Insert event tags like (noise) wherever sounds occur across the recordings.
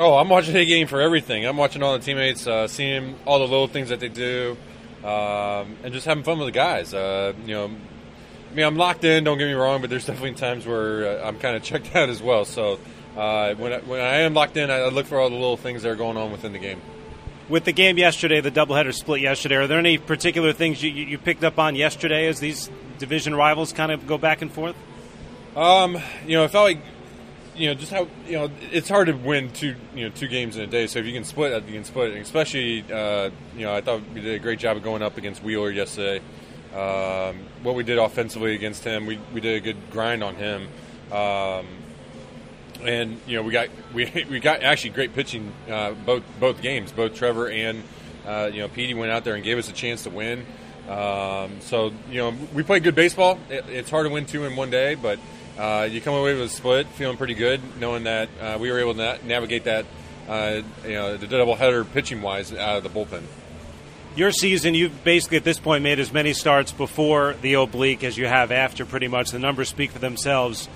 Oh, I'm watching the game for everything. I'm watching all the teammates, uh, seeing all the little things that they do, um, and just having fun with the guys. Uh, you know, I mean, I'm locked in. Don't get me wrong, but there's definitely times where uh, I'm kind of checked (laughs) out as well. So uh, when I, when I am locked in, I look for all the little things that are going on within the game. With the game yesterday, the doubleheader split yesterday, are there any particular things you, you picked up on yesterday as these division rivals kind of go back and forth? Um, you know, I felt like you know just how you know it's hard to win two you know two games in a day. So if you can split, you can split. And especially uh, you know I thought we did a great job of going up against Wheeler yesterday. Um, what we did offensively against him, we, we did a good grind on him. Um, and you know we got (laughs) we, we got actually great pitching uh, both both games. Both Trevor and uh, you know Petey went out there and gave us a chance to win. Um, so you know we played good baseball. It, it's hard to win two in one day, but uh, you come away with a split, feeling pretty good, knowing that uh, we were able to na- navigate that, uh, you know, the double header pitching wise out of the bullpen. Your season, you've basically at this point made as many starts before the oblique as you have after. Pretty much, the numbers speak for themselves.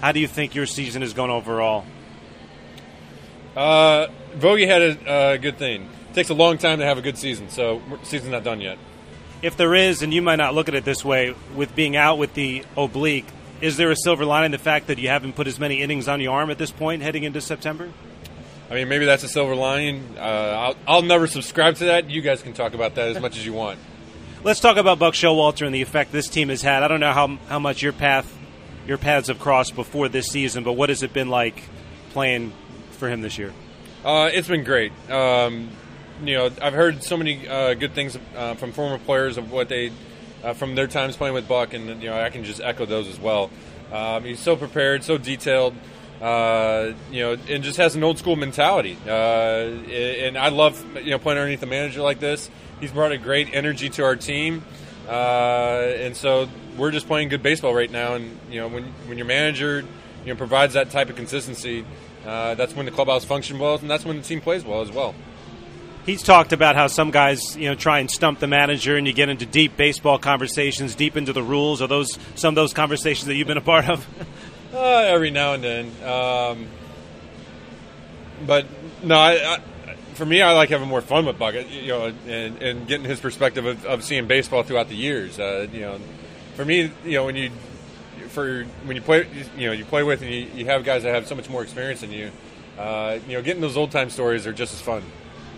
How do you think your season has gone overall? Uh, Yogi had a, a good thing. It takes a long time to have a good season, so season's not done yet. If there is, and you might not look at it this way, with being out with the oblique, is there a silver lining the fact that you haven't put as many innings on your arm at this point heading into September? I mean, maybe that's a silver lining. Uh, I'll, I'll never subscribe to that. You guys can talk about that as much as you want. Let's talk about Buck Showalter and the effect this team has had. I don't know how how much your path your paths have crossed before this season, but what has it been like playing for him this year? Uh, it's been great. Um, you know, I've heard so many uh, good things uh, from former players of what they uh, from their times playing with Buck, and you know I can just echo those as well. Um, he's so prepared, so detailed, uh, you know, and just has an old school mentality. Uh, and I love you know playing underneath a manager like this. He's brought a great energy to our team, uh, and so we're just playing good baseball right now. And you know when when your manager you know provides that type of consistency, uh, that's when the clubhouse functions well, and that's when the team plays well as well he's talked about how some guys, you know, try and stump the manager, and you get into deep baseball conversations, deep into the rules. Are those some of those conversations that you've been a part of? (laughs) uh, every now and then, um, but no, I, I, for me, I like having more fun with Bucket, you know, and, and getting his perspective of, of seeing baseball throughout the years. Uh, you know, for me, you know, when you for when you play, you know, you play with and you, you have guys that have so much more experience than you. Uh, you know, getting those old time stories are just as fun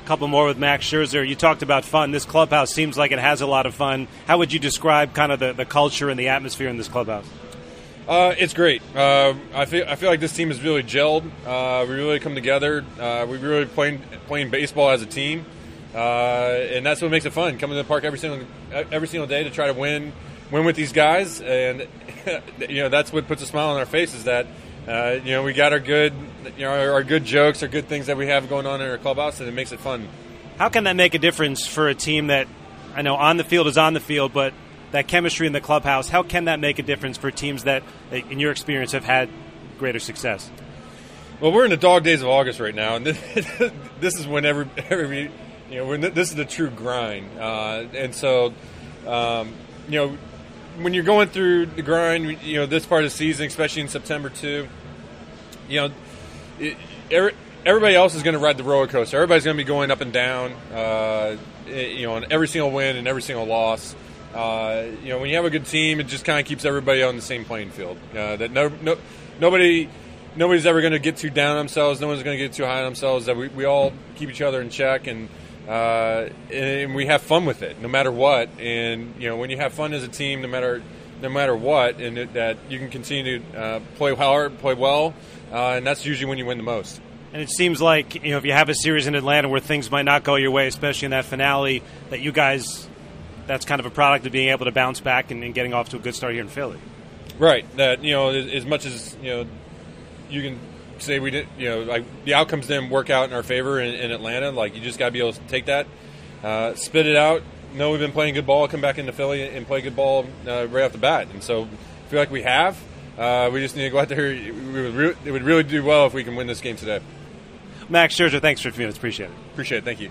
couple more with Max Scherzer. You talked about fun. This clubhouse seems like it has a lot of fun. How would you describe kind of the, the culture and the atmosphere in this clubhouse? Uh, it's great. Uh, I feel I feel like this team has really gelled. Uh, we really come together. Uh, we really playing playing baseball as a team, uh, and that's what makes it fun. Coming to the park every single every single day to try to win win with these guys, and (laughs) you know that's what puts a smile on our faces. That uh, you know, we got our good, you know, our, our, good jokes, our good things that we have going on in our clubhouse, and it makes it fun. How can that make a difference for a team that I know on the field is on the field, but that chemistry in the clubhouse? How can that make a difference for teams that, in your experience, have had greater success? Well, we're in the dog days of August right now, and (laughs) this, this is when every, every you know, this is the true grind, uh, and so, um, you know when you're going through the grind, you know this part of the season, especially in September too, you know, it, everybody else is going to ride the roller coaster. Everybody's going to be going up and down, uh, you know, on every single win and every single loss. Uh, you know, when you have a good team, it just kind of keeps everybody on the same playing field. Uh, that no, no, nobody, nobody's ever going to get too down on themselves. No one's going to get too high on themselves. That we, we all keep each other in check and. Uh, and we have fun with it, no matter what. And you know, when you have fun as a team, no matter no matter what, and it, that you can continue to uh, play hard, play well, uh, and that's usually when you win the most. And it seems like you know if you have a series in Atlanta where things might not go your way, especially in that finale, that you guys that's kind of a product of being able to bounce back and, and getting off to a good start here in Philly. Right. That you know, as, as much as you know, you can say we didn't, you know, like the outcomes didn't work out in our favor in, in Atlanta. Like you just got to be able to take that, uh, spit it out. Know we've been playing good ball. Come back into Philly and play good ball uh, right off the bat. And so I feel like we have. Uh, we just need to go out there. We would re- it would really do well if we can win this game today. Max Scherzer, thanks for a few minutes. Appreciate it. Appreciate it. Thank you.